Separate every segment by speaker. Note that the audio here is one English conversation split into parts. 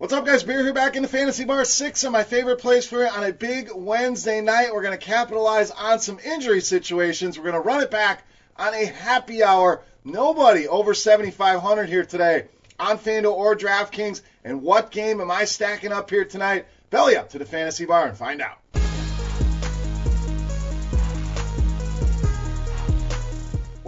Speaker 1: What's up, guys? Beer here back in the Fantasy Bar. Six of my favorite plays for you on a big Wednesday night. We're going to capitalize on some injury situations. We're going to run it back on a happy hour. Nobody over 7,500 here today on FanDuel or DraftKings. And what game am I stacking up here tonight? Belly up to the Fantasy Bar and find out.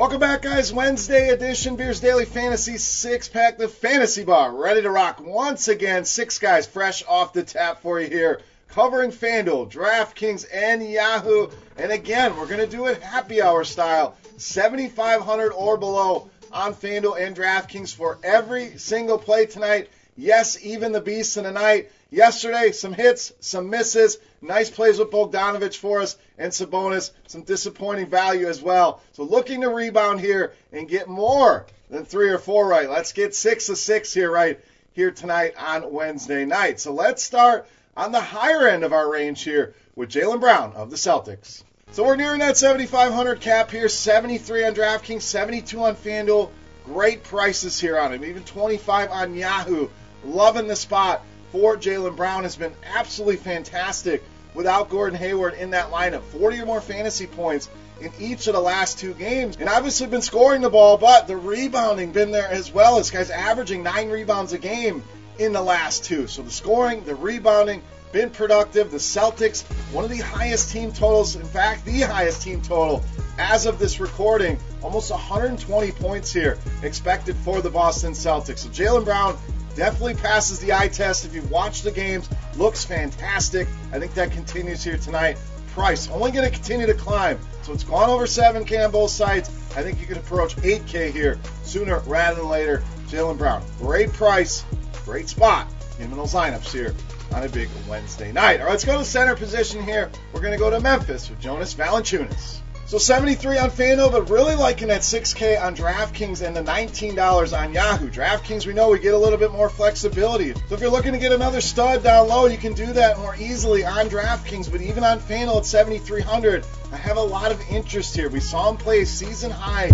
Speaker 1: Welcome back, guys. Wednesday edition Beers Daily Fantasy Six Pack, the Fantasy Bar, ready to rock once again. Six guys fresh off the tap for you here, covering FanDuel, DraftKings, and Yahoo. And again, we're going to do it happy hour style, 7,500 or below on FanDuel and DraftKings for every single play tonight. Yes, even the beasts in the night. Yesterday, some hits, some misses. Nice plays with Bogdanovich for us and Sabonis. Some disappointing value as well. So looking to rebound here and get more than three or four right. Let's get six of six here right here tonight on Wednesday night. So let's start on the higher end of our range here with Jaylen Brown of the Celtics. So we're nearing that 7,500 cap here. 73 on DraftKings, 72 on FanDuel. Great prices here on him. Even 25 on Yahoo. Loving the spot for Jaylen Brown has been absolutely fantastic without Gordon Hayward in that lineup. 40 or more fantasy points in each of the last two games. And obviously been scoring the ball, but the rebounding been there as well. This guy's averaging nine rebounds a game in the last two. So the scoring, the rebounding, been productive. The Celtics, one of the highest team totals, in fact, the highest team total as of this recording, almost 120 points here expected for the Boston Celtics. So Jaylen Brown definitely passes the eye test. If you watch the games, looks fantastic. I think that continues here tonight. Price only going to continue to climb. So it's gone over 7K on both sides. I think you can approach 8K here sooner rather than later. Jaylen Brown, great price, great spot in those lineups here on a big Wednesday night. All right, let's go to center position here. We're going to go to Memphis with Jonas Valanciunas. So 73 on FanDuel, but really liking that 6K on DraftKings and the $19 on Yahoo. DraftKings, we know we get a little bit more flexibility. So if you're looking to get another stud down low, you can do that more easily on DraftKings. But even on FanDuel at 7,300, I have a lot of interest here. We saw him play season high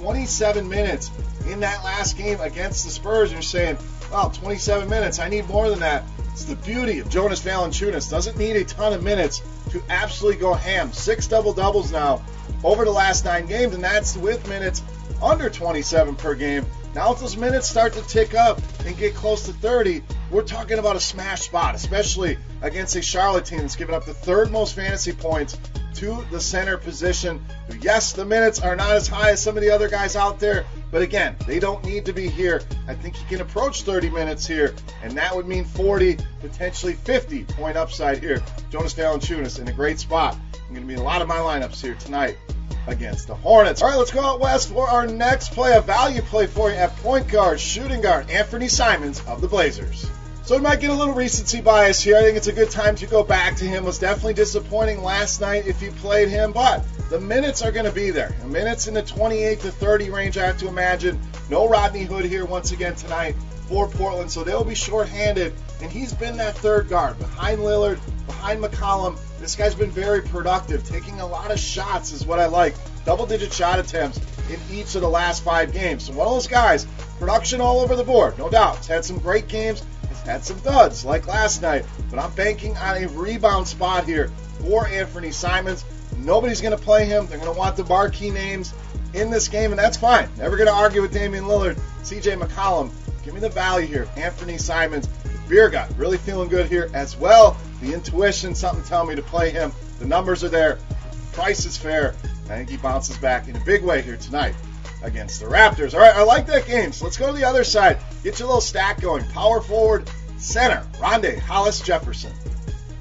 Speaker 1: 27 minutes in that last game against the Spurs. And You're saying, well, 27 minutes. I need more than that. It's the beauty of Jonas Valanciunas. Doesn't need a ton of minutes to absolutely go ham. Six double doubles now over the last nine games, and that's with minutes under 27 per game. Now, if those minutes start to tick up and get close to 30, we're talking about a smash spot, especially against a Charlotte team that's given up the third most fantasy points to the center position. Yes, the minutes are not as high as some of the other guys out there, but again, they don't need to be here. I think he can approach 30 minutes here, and that would mean 40, potentially 50 point upside here. Jonas Valanciunas in a great spot. I'm going to be in a lot of my lineups here tonight against the Hornets. All right, let's go out west for our next play, a value play for you at point guard, shooting guard, Anthony Simons of the Blazers. So we might get a little recency bias here. I think it's a good time to go back to him. It Was definitely disappointing last night if you played him, but the minutes are going to be there. The minutes in the 28 to 30 range, I have to imagine. No Rodney Hood here once again tonight for Portland, so they'll be shorthanded. And he's been that third guard behind Lillard, behind McCollum. This guy's been very productive, taking a lot of shots, is what I like. Double digit shot attempts in each of the last five games. So, one of those guys, production all over the board, no doubt. He's had some great games, had some duds like last night, but I'm banking on a rebound spot here for Anthony Simons. Nobody's going to play him. They're going to want the marquee names in this game, and that's fine. Never going to argue with Damian Lillard, CJ McCollum. Give me the value here. Anthony Simons, beer gut, really feeling good here as well. The intuition, something telling me to play him. The numbers are there. Price is fair. I think he bounces back in a big way here tonight against the Raptors. All right, I like that game. So let's go to the other side. Get your little stack going. Power forward, center, Rondae Hollis Jefferson.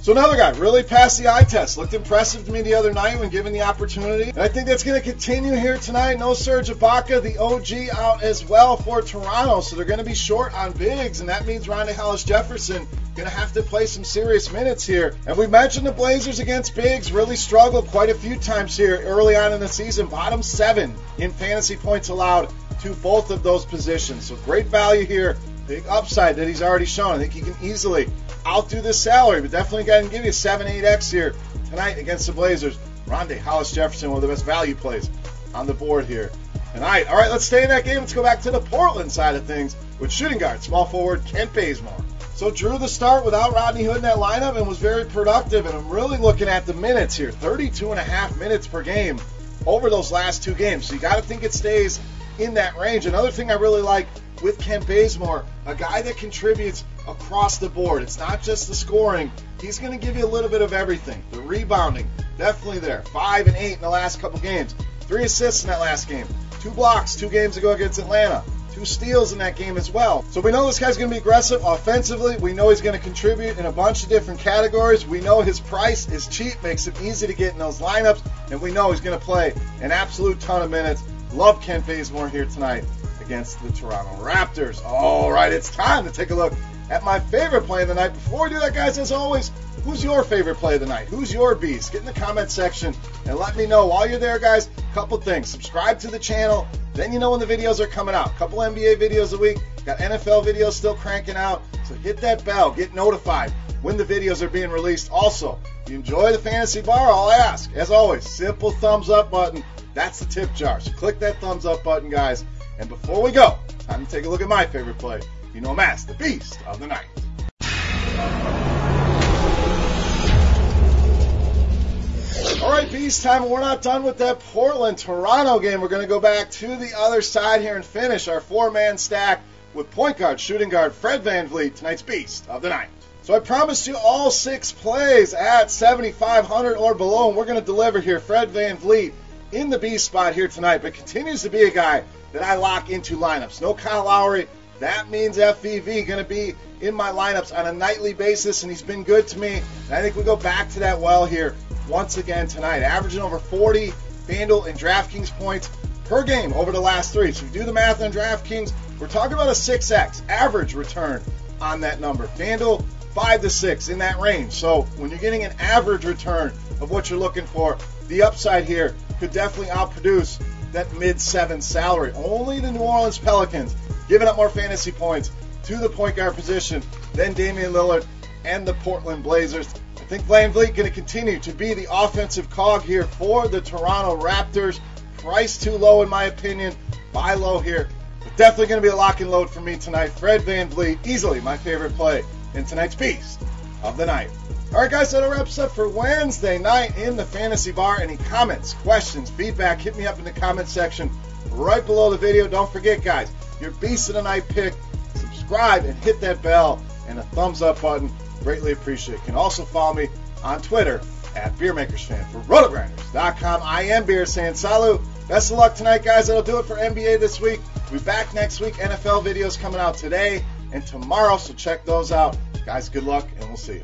Speaker 1: So another guy really passed the eye test. Looked impressive to me the other night when given the opportunity. And I think that's going to continue here tonight. No Serge Ibaka, the OG, out as well for Toronto. So they're going to be short on bigs, and that means Rondae Hollis Jefferson going to have to play some serious minutes here. And we mentioned the Blazers against bigs really struggled quite a few times here early on in the season. Bottom seven in fantasy points allowed to both of those positions. So great value here. Big upside that he's already shown. I think he can easily outdo this salary, but definitely got to give you 7 8x here tonight against the Blazers. Rondae Hollis Jefferson, one of the best value plays on the board here tonight. All right, let's stay in that game. Let's go back to the Portland side of things with shooting guard, small forward Kent Bazemore. So drew the start without Rodney Hood in that lineup and was very productive. And I'm really looking at the minutes here 32 and a half minutes per game over those last two games. So you got to think it stays in that range. Another thing I really like with Kent Bazemore, a guy that contributes across the board. It's not just the scoring. He's going to give you a little bit of everything. The rebounding, definitely there. Five and eight in the last couple games. Three assists in that last game. Two blocks two games ago against Atlanta two steals in that game as well. So we know this guy's going to be aggressive offensively. We know he's going to contribute in a bunch of different categories. We know his price is cheap, makes it easy to get in those lineups, and we know he's going to play an absolute ton of minutes. Love Kent Bazemore here tonight against the Toronto Raptors. All right, it's time to take a look at my favorite play of the night. Before we do that, guys, as always, who's your favorite play of the night? Who's your beast? Get in the comment section and let me know. While you're there, guys, a couple things. Subscribe to the channel then you know when the videos are coming out. Couple NBA videos a week. Got NFL videos still cranking out. So hit that bell. Get notified when the videos are being released. Also, if you enjoy the fantasy bar, I'll ask. As always, simple thumbs up button. That's the tip jar. So click that thumbs up button, guys. And before we go, time to take a look at my favorite play. You know, Mass, the beast of the night. All right, Beast time. We're not done with that Portland Toronto game. We're going to go back to the other side here and finish our four man stack with point guard, shooting guard Fred VanVleet, tonight's Beast of the Night. So I promised you all six plays at 7,500 or below, and we're going to deliver here. Fred VanVleet in the B spot here tonight, but continues to be a guy that I lock into lineups. No Kyle Lowry. That means FVV going to be in my lineups on a nightly basis, and he's been good to me. And I think we go back to that well here once again tonight, averaging over 40 FanDuel and DraftKings points per game over the last three. So if you do the math on DraftKings, we're talking about a 6x average return on that number. FanDuel, 5 to 6 in that range. So when you're getting an average return of what you're looking for, the upside here could definitely outproduce that mid 7 salary. Only the New Orleans Pelicans giving up more fantasy points to the point guard position than Damian Lillard and the Portland Blazers. I think VanVleet going to continue to be the offensive cog here for the Toronto Raptors. Price too low in my opinion. Buy low here. But definitely going to be a lock and load for me tonight. Fred VanVleet, easily my favorite play in tonight's Beast of the Night. All right, guys, that wraps up for Wednesday night in the Fantasy Bar. Any comments, questions, feedback, hit me up in the comment section right below the video. Don't forget, guys, your Beast of the Night pick. Subscribe and hit that bell and a thumbs up button Greatly appreciate it. You can also follow me on Twitter at BeerMakersFan for RotoGrinders.com. I am Beer saying salut. Best of luck tonight, guys. That'll do it for NBA this week. We'll be back next week. NFL videos coming out today and tomorrow, so check those out. Guys, good luck, and we'll see you.